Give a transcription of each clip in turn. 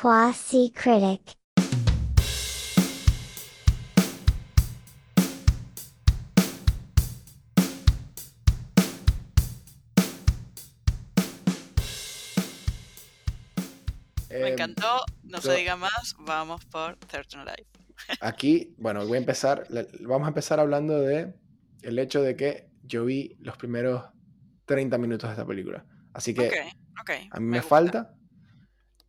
Quasi critic. Me Em, encantó, no se diga más, vamos por Third Life. Aquí, bueno, voy a empezar. Vamos a empezar hablando de el hecho de que yo vi los primeros 30 minutos de esta película. Así que a mí me, falta,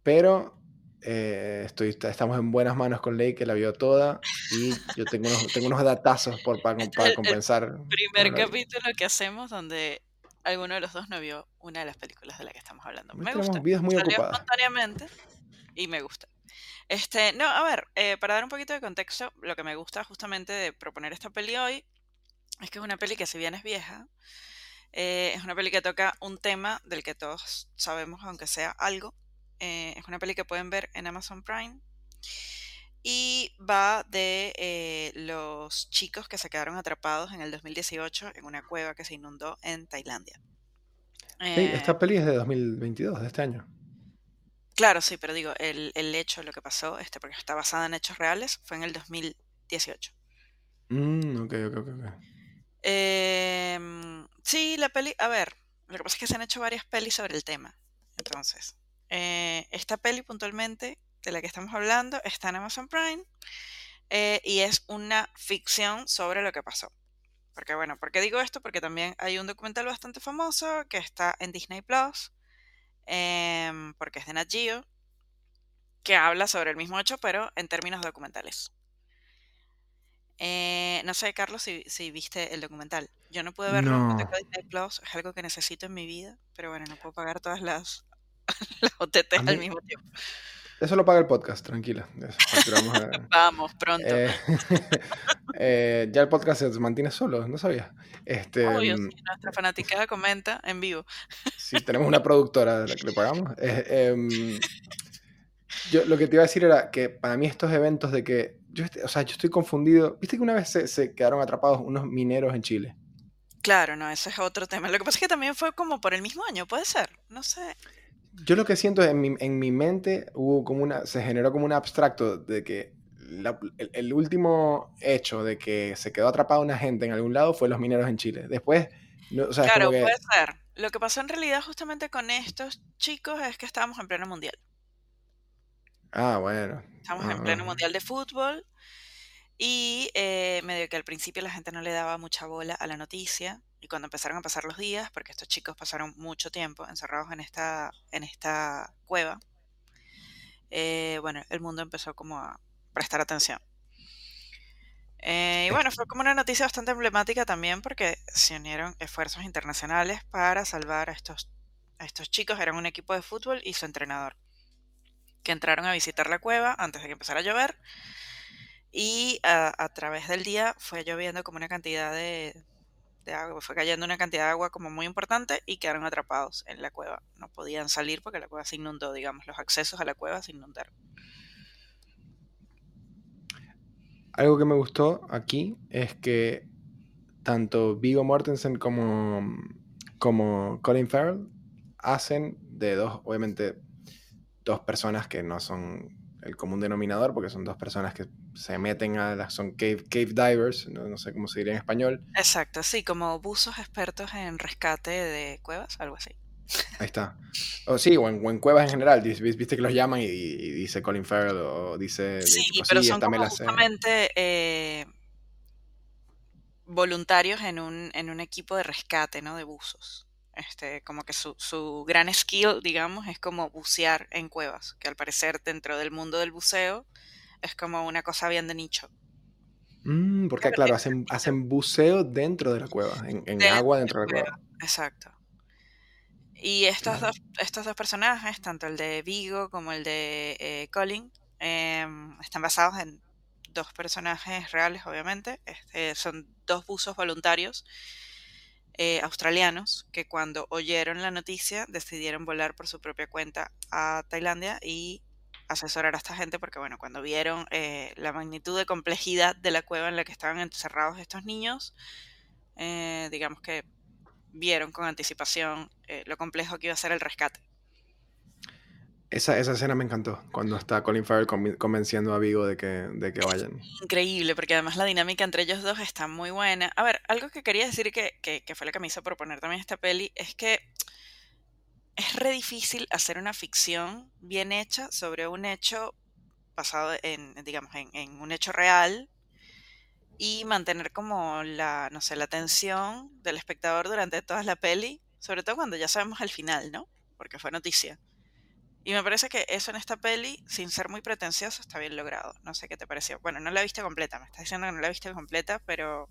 pero eh, estoy, estamos en buenas manos con Ley, que la vio toda, y yo tengo unos, tengo unos datazos por, para, Este para el- el compensar. Primer la capítulo que hacemos donde alguno de los dos no vio una de las películas de las que estamos hablando. Me gusta. vidas muy Salió ocupadas. espontáneamente y me gusta. Este, no, a ver, eh, para dar un poquito de contexto, lo que me gusta justamente de proponer esta peli hoy es que es una peli que si bien es vieja, eh, es una peli que toca un tema del que todos sabemos, aunque sea algo. Eh, es una peli que pueden ver en Amazon Prime. Y va de eh, los chicos que se quedaron atrapados en el 2018 en una cueva que se inundó en Tailandia. Eh, esta peli es de 2022, de este año. Claro, sí, pero digo, el, el hecho, lo que pasó, este, porque está basada en hechos reales, fue en el 2018. Mm, ok, ok, ok. Em, sí, la peli, a ver, lo que pasa es que se han hecho varias pelis sobre el tema. Entonces, eh, esta peli puntualmente de la que estamos hablando está en Amazon Prime eh, y es una ficción sobre lo que pasó. Porque bueno, ¿por qué digo esto? Porque también hay un documental bastante famoso que está en Disney Plus, em, porque es de Nat Geo, que habla sobre el mismo hecho, pero en términos documentales. Eh, no sé, Carlos, si, si viste el documental. Yo no pude verlo, no No. tengo Disney Plus, es algo que necesito en mi vida, pero bueno, no puedo pagar todas las, las OTTs A al mismo tiempo. Eso lo paga el podcast, tranquila. Eso, a- Vamos, pronto. Eh, eh, ya el podcast se mantiene solo, no sabía. Este, Obvio, mm, sí, nuestra fanaticada comenta en vivo. sí, tenemos una productora de la que le pagamos. Eh, em, yo lo que te iba a decir era que para mí estos eventos de que, yo, o sea, yo estoy confundido. ¿Viste que una vez se, se quedaron atrapados unos mineros en Chile? Claro, no, ese es otro tema. Lo que pasa es que también fue como por el mismo año, puede ser. No sé. Yo lo que siento es en mi, en mi mente hubo como una, se generó como un abstracto de que la- el, el último hecho de que se quedó atrapada una gente en algún lado fue los mineros en Chile. Después, no, o sea, es Claro, que- puede ser. Lo que pasó en realidad justamente con estos chicos es que estábamos en pleno mundial. Ah, bueno. Estamos Ah, en pleno mundial de fútbol y eh, medio que al principio la gente no le daba mucha bola a la noticia y cuando empezaron a pasar los días, porque estos chicos pasaron mucho tiempo encerrados en esta, en esta cueva, eh, bueno, el mundo empezó como a prestar atención. Eh, y bueno, fue como una noticia bastante emblemática también porque se unieron esfuerzos internacionales para salvar a estos, a estos chicos. Eran un equipo de fútbol y su entrenador, que entraron a visitar la cueva antes de que empezara a llover. Y a, a través del día fue lloviendo como una cantidad de, de agua, fue cayendo una cantidad de agua como muy importante y quedaron atrapados en la cueva. No podían salir porque la cueva se inundó, digamos, los accesos a la cueva se inundaron. Algo que me gustó aquí es que tanto Vigo Mortensen como, como Colin Farrell hacen de dos, obviamente, dos personas que no son el común denominador, porque son dos personas que se meten a las, son cave, cave divers, no, no sé cómo se diría en español. Exacto, sí, como buzos expertos en rescate de cuevas, algo así. Ahí está. O sí, o en, o en cuevas en general, viste que los llaman y, y dice Colin Farrell o dice, Sí, pero "Sí, son como sé". justamente eh, voluntarios en un, en un equipo de rescate, ¿no? De buzos. Este, como que su, su gran skill, digamos, es como bucear en cuevas, que al parecer dentro del mundo del buceo es como una cosa bien de nicho. Mm, porque claro, hacen, buceo dentro de la cueva, en, agua de dentro de la cueva. Exacto. Y estos Claro. dos, estos dos personajes, tanto el de Vigo como el de eh, Colin, em, están basados en dos personajes reales, obviamente. Este, son dos buzos voluntarios eh, australianos que cuando oyeron la noticia decidieron volar por su propia cuenta a Tailandia y asesorar a esta gente porque, bueno, cuando vieron eh, la magnitud de complejidad de la cueva en la que estaban encerrados estos niños, eh, digamos que vieron con anticipación eh, lo complejo que iba a ser el rescate. Esa, esa escena me encantó, cuando está Colin Farrell conven- convenciendo a Vigo de que, de que vayan. Increíble, porque además la dinámica entre ellos dos está muy buena. A ver, algo que quería decir que, que, que fue lo que me hizo proponer también esta peli es que es re difícil hacer una ficción bien hecha sobre un hecho basado en, digamos, en, un hecho real y mantener como la, no sé, la atención del espectador durante toda la peli, sobre todo cuando ya sabemos el final, ¿no? Porque fue noticia. Y me parece que eso en esta peli, sin ser muy pretencioso, está bien logrado. No sé qué te pareció. Bueno, no la viste completa, me estás diciendo que no la viste completa, pero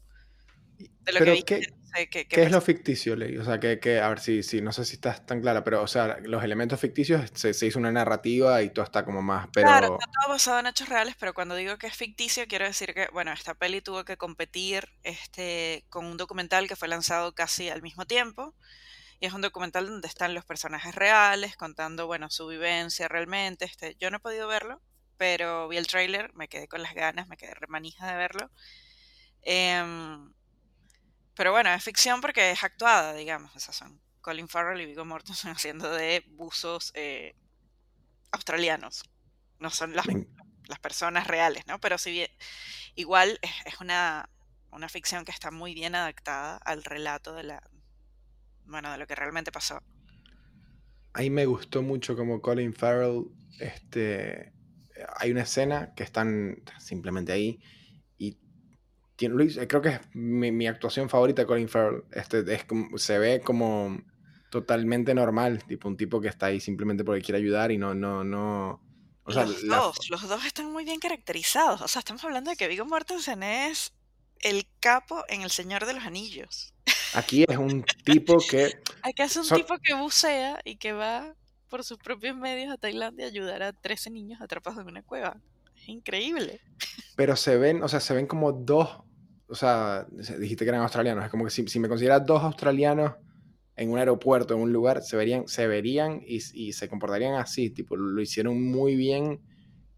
de lo que Pero, viste, ¿qué, qué, qué qué es lo ficticio, Ley? O sea, que, que- a ver si, si, no sé si estás tan clara, pero, o sea, los elementos ficticios se, se hizo una narrativa y todo está como más, Claro, pero... está todo basado en hechos reales, pero cuando digo que es ficticio, quiero decir que, bueno, esta peli tuvo que competir este, con un documental que fue lanzado casi al mismo tiempo. Y es un documental donde están los personajes reales, contando, bueno, su vivencia realmente. Este, yo no he podido verlo, pero vi el tráiler, me quedé con las ganas, me quedé remanija de verlo. Em, pero bueno, es ficción porque es actuada, digamos. Esas son Colin Farrell y Viggo Mortensen haciendo de buzos eh, australianos. No son las, las personas reales, ¿no? Pero si bien, igual es, es una, una ficción que está muy bien adaptada al relato de la, bueno, de lo que realmente pasó. Ahí me gustó mucho como Colin Farrell, este... Hay una escena que están simplemente ahí tiene, Luis, creo que es mi, mi actuación favorita de Colin Farrell. Este, es se ve como totalmente normal, tipo un tipo que está ahí simplemente porque quiere ayudar y no, no, no... O sea, Los la, dos, los dos están muy bien caracterizados. O sea, estamos hablando de que Viggo Mortensen es el capo en El Señor de los Anillos. aquí es un tipo que... Acá es un son- tipo que bucea y que va por sus propios medios a Tailandia a ayudar a 13 niños atrapados en una cueva. Es increíble. pero se ven, o sea, se ven como dos, o sea, dijiste que eran australianos, es como que si, si me consideras dos australianos en un aeropuerto, en un lugar, se verían, se verían y, y se comportarían así, tipo, lo hicieron muy bien,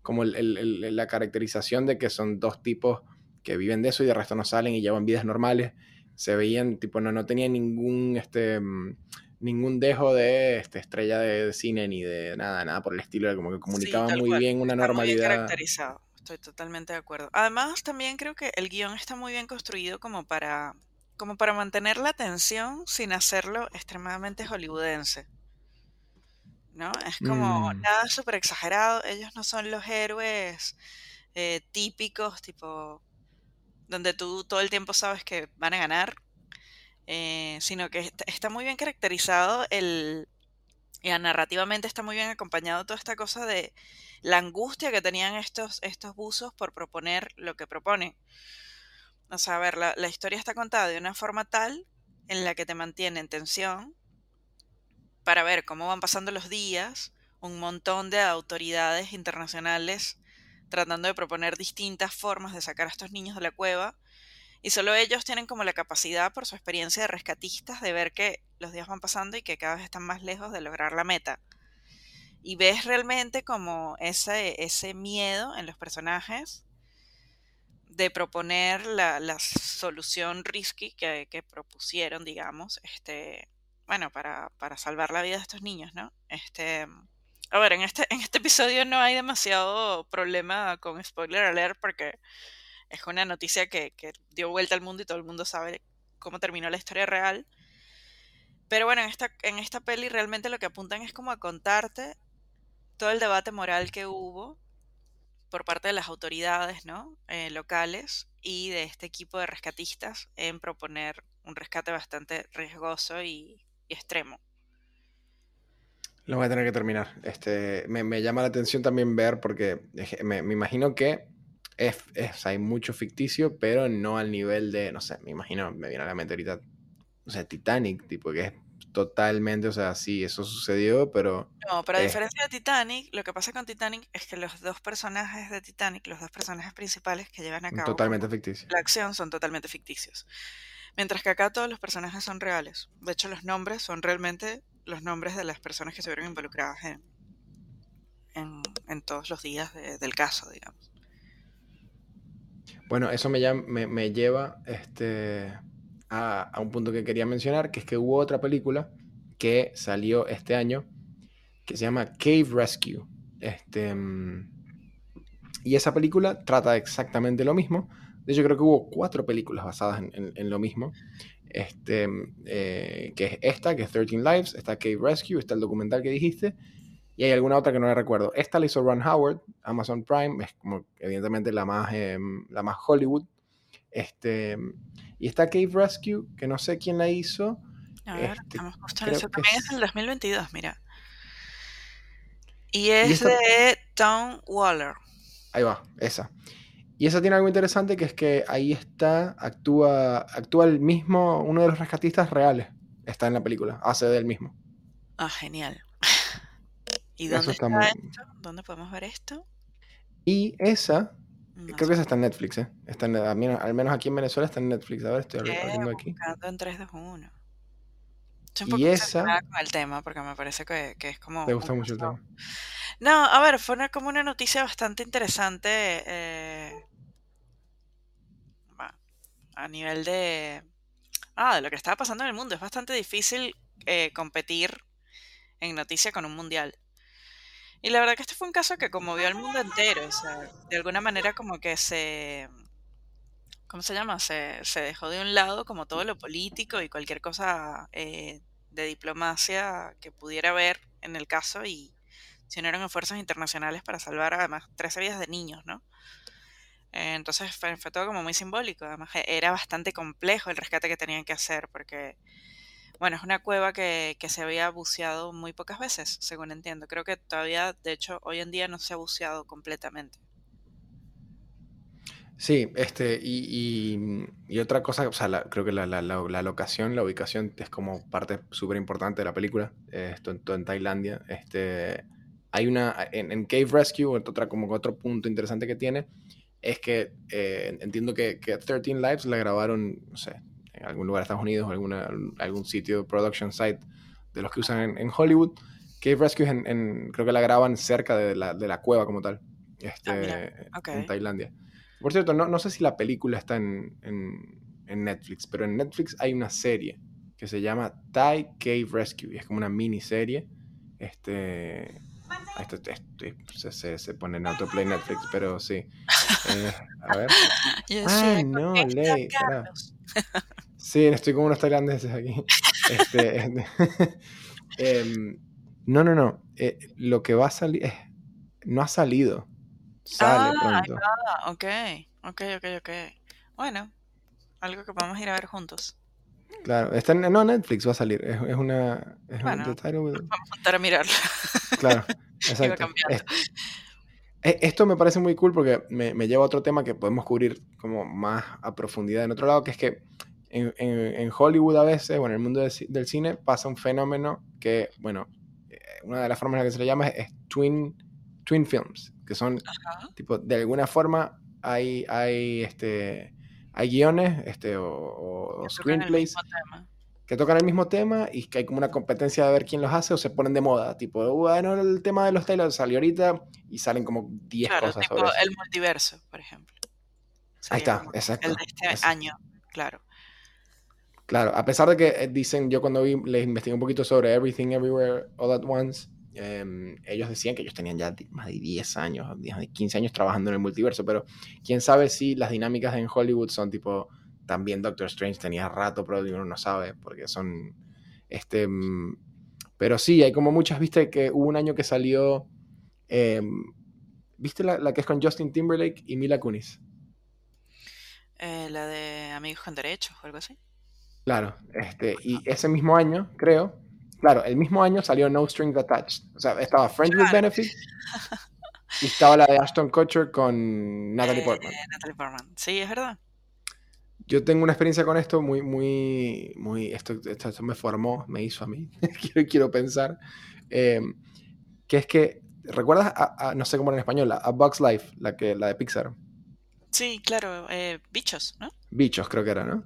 como el- el- el- la caracterización de que son dos tipos que viven de eso y de resto no salen y llevan vidas normales, se veían, tipo, no, no tenían ningún, este, mm, ningún dejo de este, estrella de, de cine ni de nada, nada por el estilo, como que comunicaban muy cual. bien una Está muy bien normalidad. caracterizado. Estoy totalmente de acuerdo. Además, también creo que el guion está muy bien construido como para, como para mantener la atención sin hacerlo extremadamente hollywoodense. ¿No? Es como Mm. nada súper exagerado. Ellos no son los héroes eh, típicos, tipo, donde tú todo el tiempo sabes que van a ganar, eh, sino que est- está muy bien caracterizado el, y ah, narrativamente está muy bien acompañado toda esta cosa de la angustia que tenían estos, estos buzos por proponer lo que proponen. O sea, a ver, la, la historia está contada de una forma tal en la que te mantiene en tensión para ver cómo van pasando los días, un montón de autoridades internacionales tratando de proponer distintas formas de sacar a estos niños de la cueva, y solo ellos tienen como la capacidad, por su experiencia de rescatistas, de ver que los días van pasando y que cada vez están más lejos de lograr la meta. Y ves realmente como ese, ese miedo en los personajes de proponer la, la solución risky que, que propusieron, digamos, este, bueno, para, para salvar la vida de estos niños, ¿no? Este, a ver, en este, en este episodio no hay demasiado problema con spoiler alert porque es una noticia que, dio vuelta al mundo y todo el mundo sabe cómo terminó la historia real. Pero bueno, en esta, en esta peli realmente lo que apuntan es como a contarte todo el debate moral que hubo por parte de las autoridades ¿no? Eh, locales y de este equipo de rescatistas en proponer un rescate bastante riesgoso y, extremo. Lo voy a tener que terminar. Este, me, llama la atención también ver porque me imagino que es, es- hay mucho ficticio, pero no al nivel de, no sé, me imagino, me viene a la mente ahorita, o sea, Titanic, tipo, que es totalmente, o sea, sí, eso sucedió, pero No, pero a es diferencia de Titanic, lo que pasa con Titanic es que los dos personajes de Titanic, los dos personajes principales que llevan a cabo totalmente la acción son totalmente ficticios. Mientras que acá todos los personajes son reales. De hecho, los nombres son realmente los nombres de las personas que estuvieron involucradas en, en, en todos los días de- del caso, digamos. Bueno, eso me, lleva este, a, un punto que quería mencionar, que es que hubo otra película que salió este año que se llama Cave Rescue. Este, y esa película trata exactamente lo mismo. De hecho, creo que hubo cuatro películas basadas en, lo mismo. Este, eh, que es esta, que es 13 Lives, está Cave Rescue, está el documental que dijiste, y hay alguna otra que no la recuerdo. Esta la hizo Ron Howard, Amazon Prime, es como evidentemente la más, em, la más Hollywood. Este, y está Cave Rescue, que no sé quién la hizo. A ver, este, estamos justo en eso. También es el 2022, mira. Y es de Tom Waller. Ahí va, esa. Y esa tiene algo interesante que es que ahí está, actúa, actúa el mismo, uno de los rescatistas reales. Está en la película, hace del mismo. Ah, genial. ¿Y dónde está, esto? ¿Dónde podemos ver esto? Y esa, creo que esa está en Netflix, ¿eh? Está al menos aquí en Venezuela está en Netflix. A ver, estoy abriendo aquí. en 3, 2, 1. y esa... con el tema porque me parece que, que es como... Te gusta mucho el tema. No, a ver, fue como una noticia bastante interesante eh, a nivel de... Ah, de lo que estaba pasando en el mundo. Es bastante difícil eh, competir en noticia con un mundial. Y la verdad que este fue un caso que conmovió al mundo entero. O sea, de alguna manera como que se... ¿Cómo se llama? Se, se dejó de un lado como todo lo político y cualquier cosa eh, de diplomacia que pudiera haber en el caso y se unieron esfuerzos internacionales para salvar además 13 vidas de niños, ¿no? Entonces fue, todo como muy simbólico. Además e, era bastante complejo el rescate que tenían que hacer porque, bueno, es una cueva que, que se había buceado muy pocas veces, según entiendo. Creo que todavía, de hecho, hoy en día no se ha buceado completamente. Sí, este, y, y, otra cosa, o sea, creo que la, la, la, locación, la ubicación es como parte súper importante de la película. esto en Tailandia. Este, hay una, en, Cave Rescue, otra, como otro punto interesante que tiene, es que eh, entiendo que, que 13 Lives la grabaron, no sé, en algún lugar de Estados Unidos, alguna, algún sitio, production site de los que usan en, Hollywood. Cave Rescue en, creo que la graban cerca de la, de la cueva como tal, este, ah, en Tailandia. Por cierto, no, no, sé si la película está en, en, Netflix, pero en Netflix hay una serie que se llama Thai Cave Rescue y es como una miniserie. Este, esto, se, se, pone en autoplay Netflix, pero sí. Eh, a ver. Ay, no, ley. Sí, estoy como unos tailandeses aquí. Este, em, no, no, no. Eh, lo que va a salir no ha salido. Sale ah, pronto. ok, ok, ok, ok. Bueno, algo que podemos ir a ver juntos. Claro, está en, no, Netflix va a salir. Es, es una. Es bueno, Vamos a estar a mirarla. Claro, exacto. E, esto me parece muy cool porque me, me, lleva a otro tema que podemos cubrir como más a profundidad en otro lado, que es que en, en, Hollywood a veces, o en el mundo del cine, pasa un fenómeno que, bueno, eh, una de las formas en las que se le llama es, twin, twin films, que son, tipo, de alguna forma hay, hay este hay guiones este, o, screenplays que tocan el mismo tema y que hay como una competencia de ver quién los hace o se ponen de moda. Tipo, bueno, el tema de los Taylor salió ahorita y salen como 10 cosas sobre eso. El multiverso, por ejemplo. Ahí está, exacto. El de este año, claro. Claro, a pesar de que eh, dicen, yo cuando vi, les investigué un poquito sobre Everything Everywhere All at Once, Em, ellos decían que ellos tenían ya más de 10 años, 15 años trabajando en el multiverso, pero quién sabe si las dinámicas en Hollywood son tipo, también Doctor Strange tenía rato, pero uno no sabe, porque son, este, em, pero sí, hay como muchas, viste que hubo un año que salió, em, ¿viste la, que es con Justin Timberlake y Mila Kunis? Eh, la de Amigos con Derechos o algo así. Claro, este, y ese mismo año, creo, Claro, el mismo año salió No Strings Attached. O sea, estaba Friends with Benefits y estaba la de Ashton Kutcher con Natalie eh, Portman. Natalie Portman, sí, es verdad. Yo tengo una experiencia con esto muy, muy, muy, esto, esto, me formó, me hizo a mí, quiero, quiero pensar, em, que es que, ¿recuerdas, a, no sé cómo era en español, a, Bugs Life, la, que, la de Pixar? Sí, claro, eh, Bichos, ¿no? Bichos creo que era, ¿no?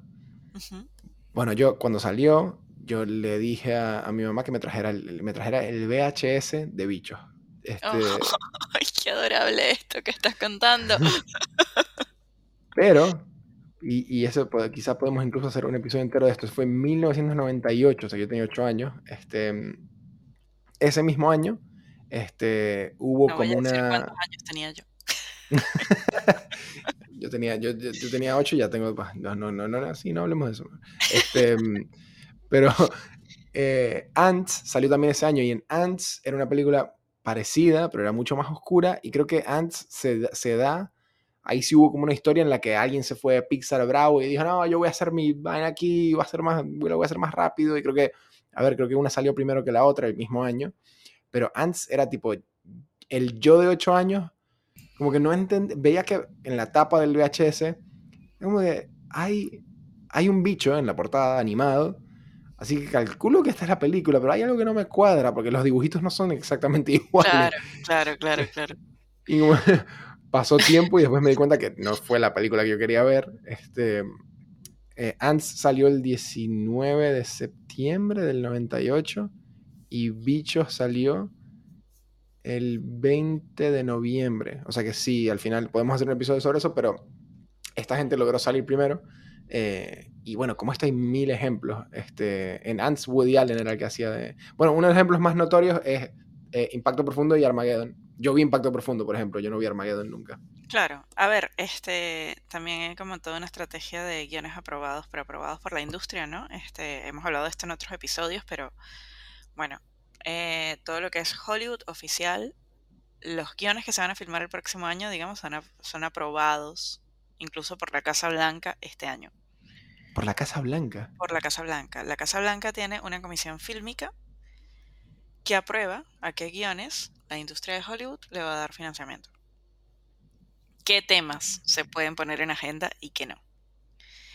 Bueno, yo cuando salió, yo le dije a, mi mamá que me trajera el, me trajera el VHS de bichos. Este... ¡Ay, qué adorable esto que estás contando! Pero, y, y eso quizás podemos incluso hacer un episodio entero de esto, fue en 1998, o sea, yo tenía 8 años. Este, ese mismo año este, hubo No voy como a decir una... cuántos años tenía yo. yo tenía, yo, yo- yo tenía 8 y ya tengo... No, no, no, no, sí, no hablemos de eso. Este, mm, pero eh, Ants salió también ese año y en Ants era una película parecida, pero era mucho más oscura y creo que Ants se, se da... Ahí sí hubo como una historia en la que alguien se fue a Pixar Bravo y dijo, no, yo voy a hacer mi vaina aquí, va a ser más, lo voy a hacer más rápido. Y creo que, a ver, creo que una salió primero que la otra el mismo año. Pero Ants era tipo, el yo de 8 años, como que no entendía, veía que en la tapa del VHS, como que hay, hay un bicho en la portada animado, así que calculo que esta es la película, pero hay algo que no me cuadra, porque los dibujitos no son exactamente iguales. Claro, claro, claro, claro. Y como pasó tiempo y después me di cuenta que no fue la película que yo quería ver. Este, eh, Ants salió el 19 de septiembre del 98 y Bichos salió el 20 de noviembre. O sea que sí, al final podemos hacer un episodio sobre eso, pero esta gente logró salir primero. eh, y bueno, como esto hay mil ejemplos. Este, en Ants, Woody Allen era el que hacía de... Bueno, uno de los ejemplos más notorios es eh, Impacto Profundo y Armageddon. Yo vi Impacto Profundo, por ejemplo. Yo no vi Armageddon nunca. Claro, a ver, este también hay como toda una estrategia de guiones aprobados, pero aprobados por la industria, ¿no? Este, hemos hablado de esto en otros episodios, pero bueno, eh, todo lo que es Hollywood oficial, los guiones que se van a filmar el próximo año, digamos, son, son aprobados incluso por la Casa Blanca este año. Por la Casa Blanca. Por la Casa Blanca. La Casa Blanca tiene una comisión fílmica que aprueba a qué guiones la industria de Hollywood le va a dar financiamiento. ¿Qué temas se pueden poner en agenda y qué no?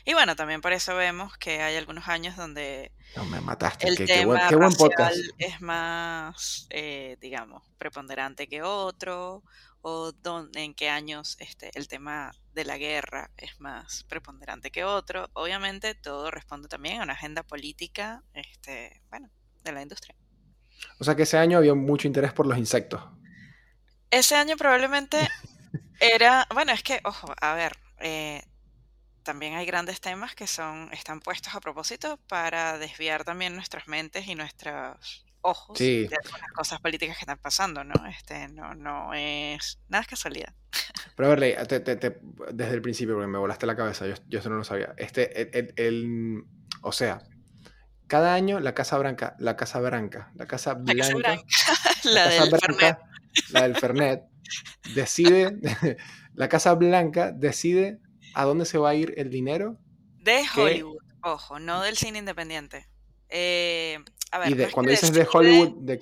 Y bueno, también por eso vemos que hay algunos años donde No, me mataste. el Qué, qué buen, tema qué buen racial es más, eh, digamos, preponderante que otro, o en qué años este, el tema de la guerra es más preponderante que otro. Obviamente todo responde también a una agenda política, este, bueno, de la industria. O sea que ese año había mucho interés por los insectos. Ese año probablemente era, bueno, es que, ojo, a ver, eh, también hay grandes temas que son, están puestos a propósito para desviar también nuestras mentes y nuestros ojos Sí. de algunas cosas políticas que están pasando, ¿no? Este, no, no es, nada es casualidad. Pero a ver, Ley, te- te- te- desde el principio, porque me volaste la cabeza, yo, yo eso no lo sabía. Este, el, el- el- o sea, cada año la Casa Blanca, la Casa Blanca, la Casa La Casa Blanca, Blanca, la Casa del Blanca, Fernet. la del Fernet, decide, la Casa Blanca decide a dónde se va a ir el dinero De. Hollywood, ojo, no del cine independiente. Eh, a ver, y de, cuando dices de Hollywood, de.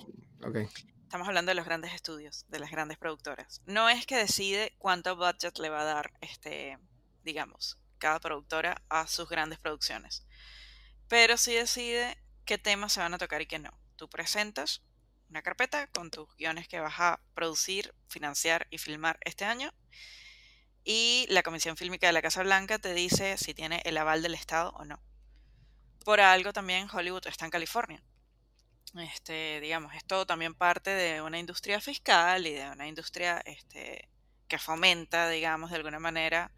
Estamos hablando de los grandes estudios, de las grandes productoras. No es que decide cuánto budget le va a dar, este, digamos, cada productora a sus grandes producciones. Pero sí decide qué temas se van a tocar y qué no. Tú presentas una carpeta con tus guiones que vas a producir, financiar y filmar este año. Y la Comisión Fílmica de la Casa Blanca te dice si tiene el aval del Estado o no. Por algo también Hollywood está en California este, digamos, es también parte de una industria fiscal y de una industria este, que fomenta, digamos, de alguna manera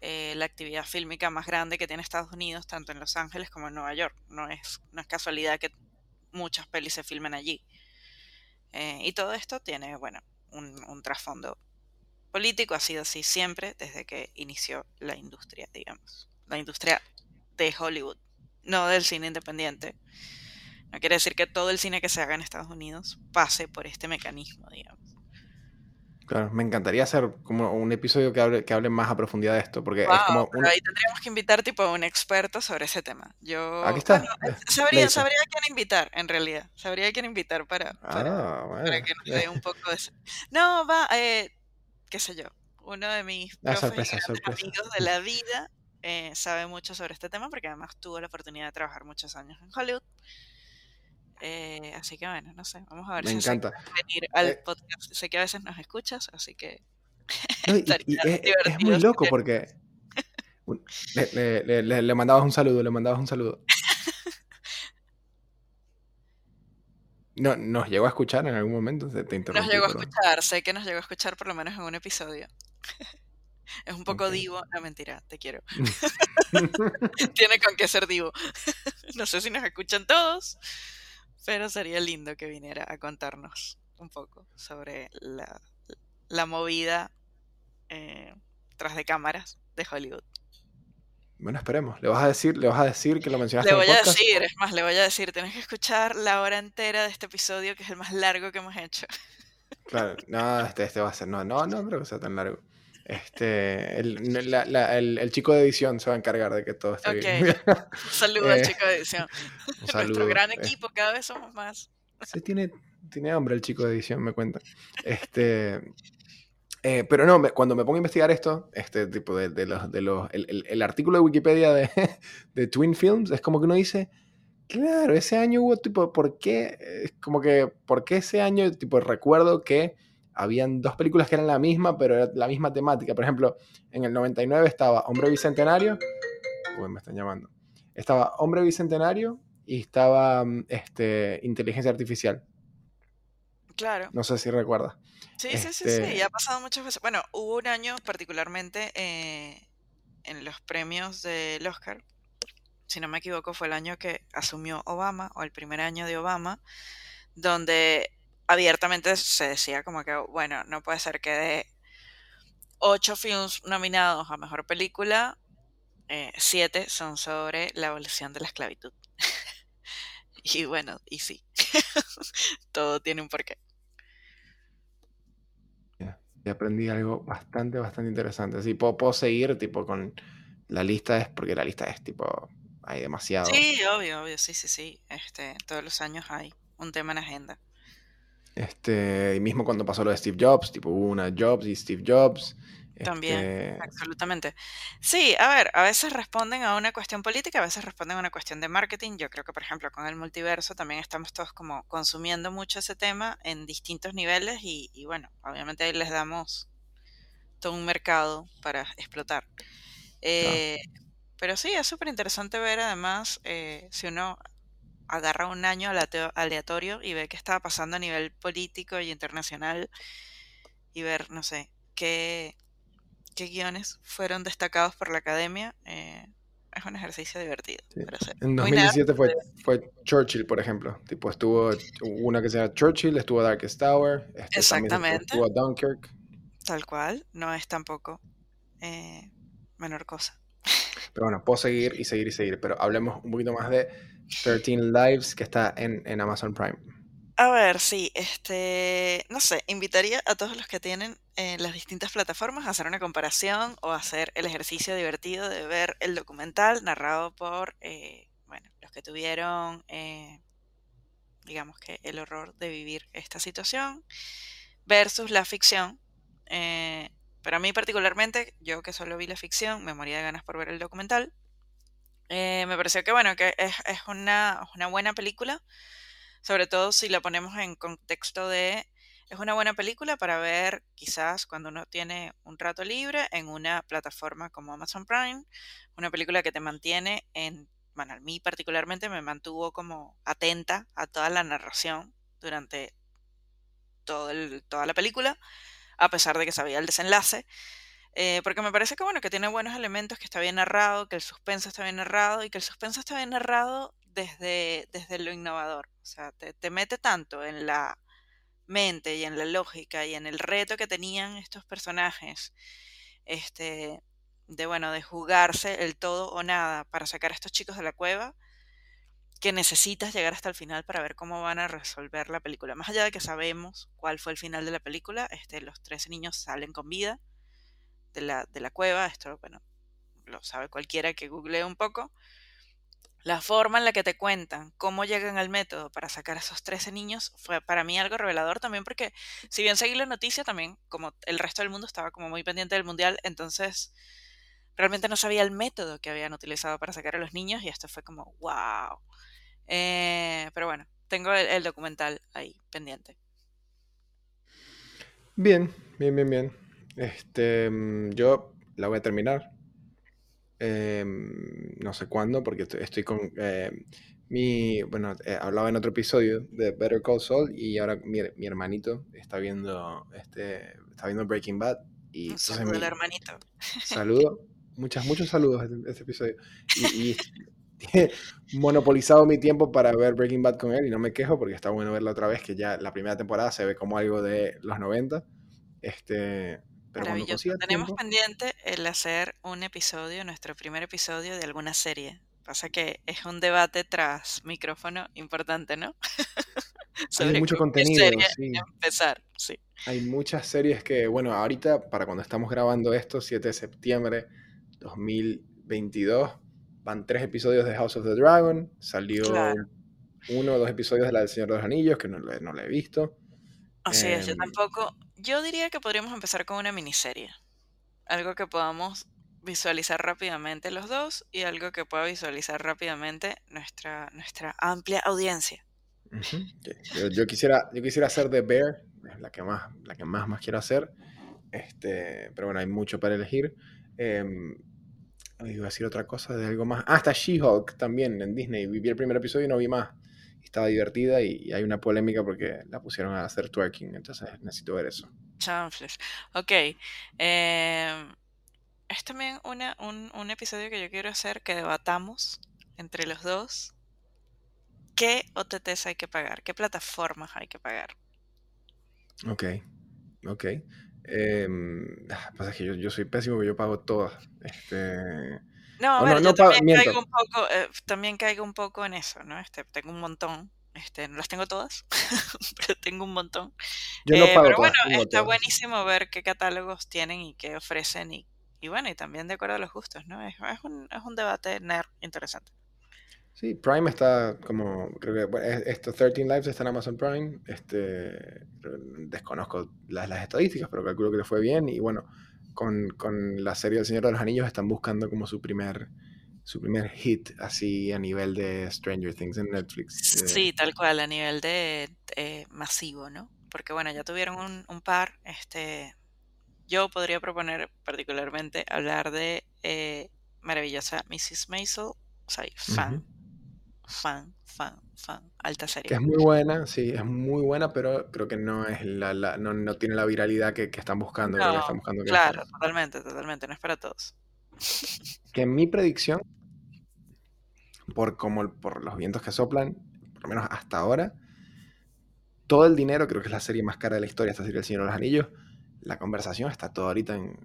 eh, la actividad fílmica más grande que tiene Estados Unidos, tanto en Los Ángeles como en Nueva York. No es, no es casualidad que muchas pelis se filmen allí. Eh, y todo esto tiene, bueno, un trasfondo político, ha sido así siempre desde que inició la industria, digamos. La industria de Hollywood, no del cine independiente. No quiere decir que todo el cine que se haga en Estados Unidos pase por este mecanismo, digamos. Claro, me encantaría hacer como un episodio que hable, que hable más a profundidad de esto, porque es como un- ahí tendríamos que invitar tipo a un experto sobre ese tema. Yo Aquí está. bueno, eh, sabría, sabría a quién invitar, en realidad. Sabría a quién invitar para, para, Ah, para que nos dé un poco de No, va, eh, qué sé yo. Uno de mis Ah, sorpresa, sorpresa. amigos de la vida eh, sabe mucho sobre este tema porque además tuvo la oportunidad de trabajar muchos años en Hollywood. Eh, así que bueno, no sé, vamos a ver Me si encanta. venir al Eh, podcast. Sé que a veces nos escuchas, así que No, y- y estaría es, muy loco porque le- le mandabas un saludo, le mandabas un saludo. No, nos llegó a escuchar en algún momento, te, Nos llegó a escuchar, sé que nos llegó a escuchar por lo menos en un episodio. Es un poco divo, no mentira, te quiero. Tiene con qué ser divo. No sé si nos escuchan todos, pero sería lindo que viniera a contarnos un poco sobre la, la movida eh, tras de cámaras de Hollywood. Bueno, esperemos. ¿Le vas a decir, le vas a decir que lo mencionaste Le voy en el a decir, es más, le voy a decir, tienes que escuchar la hora entera de este episodio, que es el más largo que hemos hecho. Claro, no, este, este va a ser. No, no, no creo que sea tan largo. Este, el, la- la- el- el chico de edición se va a encargar de que todo esté bien. Un saludo al Eh, chico de edición. Un Nuestro saludo. gran Eh, equipo, cada vez somos más. Sí, tiene, tiene hambre el chico de edición, me cuenta. Este, eh, pero no, cuando me pongo a investigar esto, este tipo de, los, de los, el, el- artículo de Wikipedia de, de Twin Films, es como que uno dice, claro, ese año hubo tipo, ¿por qué? Es como que, ¿por qué ese año? Tipo, recuerdo que habían dos películas que eran la misma, pero era la misma temática. Por ejemplo, en el 99 estaba Hombre Bicentenario. Me están llamando. Estaba Hombre Bicentenario y estaba mm, este, Inteligencia Artificial. Claro. No sé si recuerdas. Sí, sí, sí, sí, Este- ha pasado muchas veces. Bueno, hubo un año particularmente eh, en los premios del Oscar, si no me equivoco, fue el año que asumió Obama, o el primer año de Obama, donde abiertamente se decía como que, bueno, no puede ser que de ocho films nominados a Mejor Película, eh, siete son sobre la abolición de la esclavitud. y bueno, y sí, todo tiene un porqué. Y aprendí algo bastante, bastante interesante. Así puedo, puedo seguir tipo con la lista, es porque la lista es tipo, hay demasiado. Sí, obvio, obvio, sí, sí, sí. Este, todos los años hay un tema en agenda. Este, y mismo cuando pasó lo de Steve Jobs, tipo hubo una Jobs y Steve Jobs. También, este, absolutamente. Sí, a ver, a veces responden a una cuestión política, a veces responden a una cuestión de marketing. Yo creo que, por ejemplo, con el multiverso también estamos todos como consumiendo mucho ese tema en distintos niveles y, y bueno, obviamente ahí les damos todo un mercado para explotar. Eh, pero sí, es súper interesante ver además eh, si uno agarra un año aleatorio y ve qué estaba pasando a nivel político y internacional y ver, no sé, qué, qué guiones fueron destacados por la academia, eh, es un ejercicio divertido Sí. para hacer. En Muy nerd, 2017 fue, fue Churchill, por ejemplo. Tipo, estuvo una que se llama Churchill, estuvo Darkest Tower, este, Exactamente. estuvo Dunkirk. tal cual, no es tampoco eh, menor cosa. Pero bueno, puedo seguir y seguir y seguir. Pero hablemos un poquito más de 13 Lives, que está en, en Amazon Prime. A ver, sí, este, no sé, invitaría a todos los que tienen eh, las distintas plataformas a hacer una comparación o hacer el ejercicio divertido de ver el documental narrado por, eh, bueno, los que tuvieron, eh, digamos que el horror de vivir esta situación versus la ficción. Eh, pero a mí particularmente, yo que solo vi la ficción, me moría de ganas por ver el documental. Eh, me pareció que, bueno, que es, una buena película sobre todo si la ponemos en contexto de, es una buena película para ver quizás cuando uno tiene un rato libre en una plataforma como Amazon Prime, una película que te mantiene en, bueno, a mí particularmente me mantuvo como atenta a toda la narración durante todo el- toda la película, a pesar de que sabía el desenlace. Eh, porque me parece que bueno, que tiene buenos elementos, que está bien narrado, que el suspenso está bien narrado y que el suspenso está bien narrado desde, desde lo innovador. O sea, te, te mete tanto en la mente y en la lógica y en el reto que tenían estos personajes, este, de bueno, de jugarse el todo o nada para sacar a estos chicos de la cueva, que necesitas llegar hasta el final para ver cómo van a resolver la película. Más allá de que sabemos cuál fue el final de la película, este, los 13 niños salen con vida de la, de la cueva, esto, bueno, lo sabe cualquiera que googlee un poco. La forma en la que te cuentan cómo llegan al método para sacar a esos 13 niños fue para mí algo revelador también porque si bien seguí la noticia también, como el resto del mundo estaba como muy pendiente del mundial, entonces realmente no sabía el método que habían utilizado para sacar a los niños y esto fue como wow. Eh, pero bueno, tengo el, el documental ahí pendiente. Bien, bien, bien, bien. Este, mm, yo la voy a terminar. Em, no sé cuándo, porque estoy, con eh, mi, bueno, eh, hablaba en otro episodio de Better Call Saul y ahora mi, mi hermanito está viendo, este, está viendo Breaking Bad y Un saludo al hermanito. saludo, muchas, muchos saludos este, este episodio y, y monopolizado mi tiempo para ver Breaking Bad con él y no me quejo porque está bueno verla otra vez, que ya la primera temporada se ve como algo de los 90. Este, pero Maravilloso. Tenemos pendiente el hacer un episodio, nuestro primer episodio de alguna serie. Pasa que es un debate tras micrófono importante, ¿no? Hay mucho contenido, sí. Empezar, sí. Hay muchas series que, bueno, ahorita, para cuando estamos grabando esto, 7 de septiembre 2022, van tres episodios de House of the Dragon. Salió uno o dos episodios de la del Señor de los Anillos, que no, no la he visto. Así es, yo em, tampoco. Yo diría que podríamos empezar con una miniserie. Algo que podamos visualizar rápidamente los dos y algo que pueda visualizar rápidamente nuestra, nuestra amplia audiencia. yo, quisiera, yo quisiera hacer The Bear, la que más, la que más, más quiero hacer. Este, pero bueno, hay mucho para elegir. Eh, iba a decir otra cosa de algo más. Ah, está She-Hulk también en Disney. Vi el primer episodio y no vi más. Estaba divertida y, hay una polémica porque la pusieron a hacer twerking. Entonces necesito ver eso. Chanfles. Ok. Eh, es también una, un, un episodio que yo quiero hacer que debatamos entre los dos. ¿Qué OTTs hay que pagar? ¿Qué plataformas hay que pagar? Ok. Ok. Eh, pasa que yo, yo, soy pésimo, que yo pago todas. Este... No, a ver, yo también, caigo un poco, eh, también caigo un poco en eso, ¿no? Este, tengo un montón. Este, no las tengo todas, pero tengo un montón. Yo no eh, pago pero bueno, está buenísimo ver qué catálogos tienen y qué ofrecen y, y bueno, y también de acuerdo a los gustos, ¿no? Es, es, un, es un debate nerd interesante. Sí, Prime está como, creo que, bueno, esto 13 Lives está en Amazon Prime, este, desconozco las, las estadísticas, pero calculo que le fue bien y bueno, con, con, la serie El Señor de los Anillos están buscando como su primer, su primer hit así a nivel de Stranger Things en Netflix. Eh. Sí, tal cual, a nivel de masivo, ¿no? Porque bueno, ya tuvieron un, un, par, este, yo podría proponer particularmente hablar de eh, maravillosa Mrs. Maisel, soy fan fan, fan, fan, alta serie. Que es muy buena, sí, es muy buena, pero creo que no es la, no, tiene la viralidad que, están buscando. claro, totalmente, totalmente, no es para todos. Que mi predicción, por como por los vientos que soplan, por lo menos hasta ahora, todo el dinero, creo que es la serie más cara de la historia, esta serie El Señor de los Anillos, la conversación está todo ahorita en,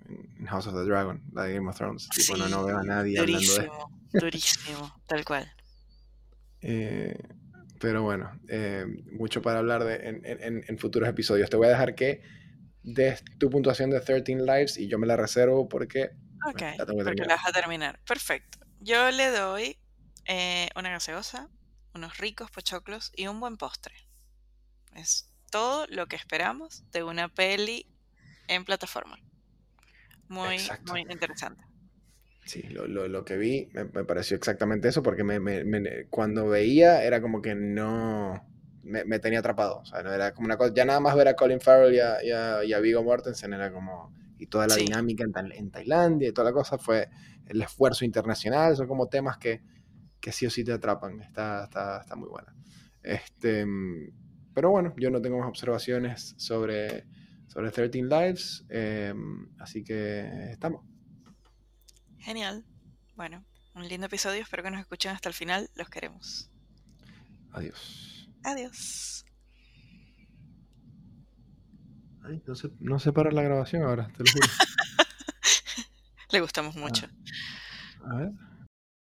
House of the Dragon, la de Game of Thrones. no, veo a nadie hablando de Durísimo, tal cual. Eh, pero bueno, eh, mucho para hablar de, en, futuros episodios. Te voy a dejar que des tu puntuación de 13 Lives y yo me la reservo porque... Ok, la porque la vas a terminar. Perfecto. Yo le doy eh, una gaseosa, unos ricos pochoclos y un buen postre. Es todo lo que esperamos de una peli en plataforma. Muy, muy interesante. Sí, lo, lo, lo, que vi me, me, pareció exactamente eso, porque me, me, cuando veía era como que no me, tenía atrapado. O sea, no era como una cosa, ya nada más ver a Colin Farrell y a, y a, y a Viggo Mortensen era como, y toda la dinámica en, en, Tailandia y toda la cosa fue el esfuerzo internacional, son como temas que, que sí o sí te atrapan. Está, está, está muy buena. Este, pero bueno, yo no tengo más observaciones sobre, sobre 13 Lives, eh, así que estamos. Genial. Bueno, un lindo episodio. Espero que nos escuchen hasta el final. Los queremos. Adiós. Adiós. Ay, no se, no se para la grabación ahora, te lo juro. Le gustamos mucho. Ah. A ver.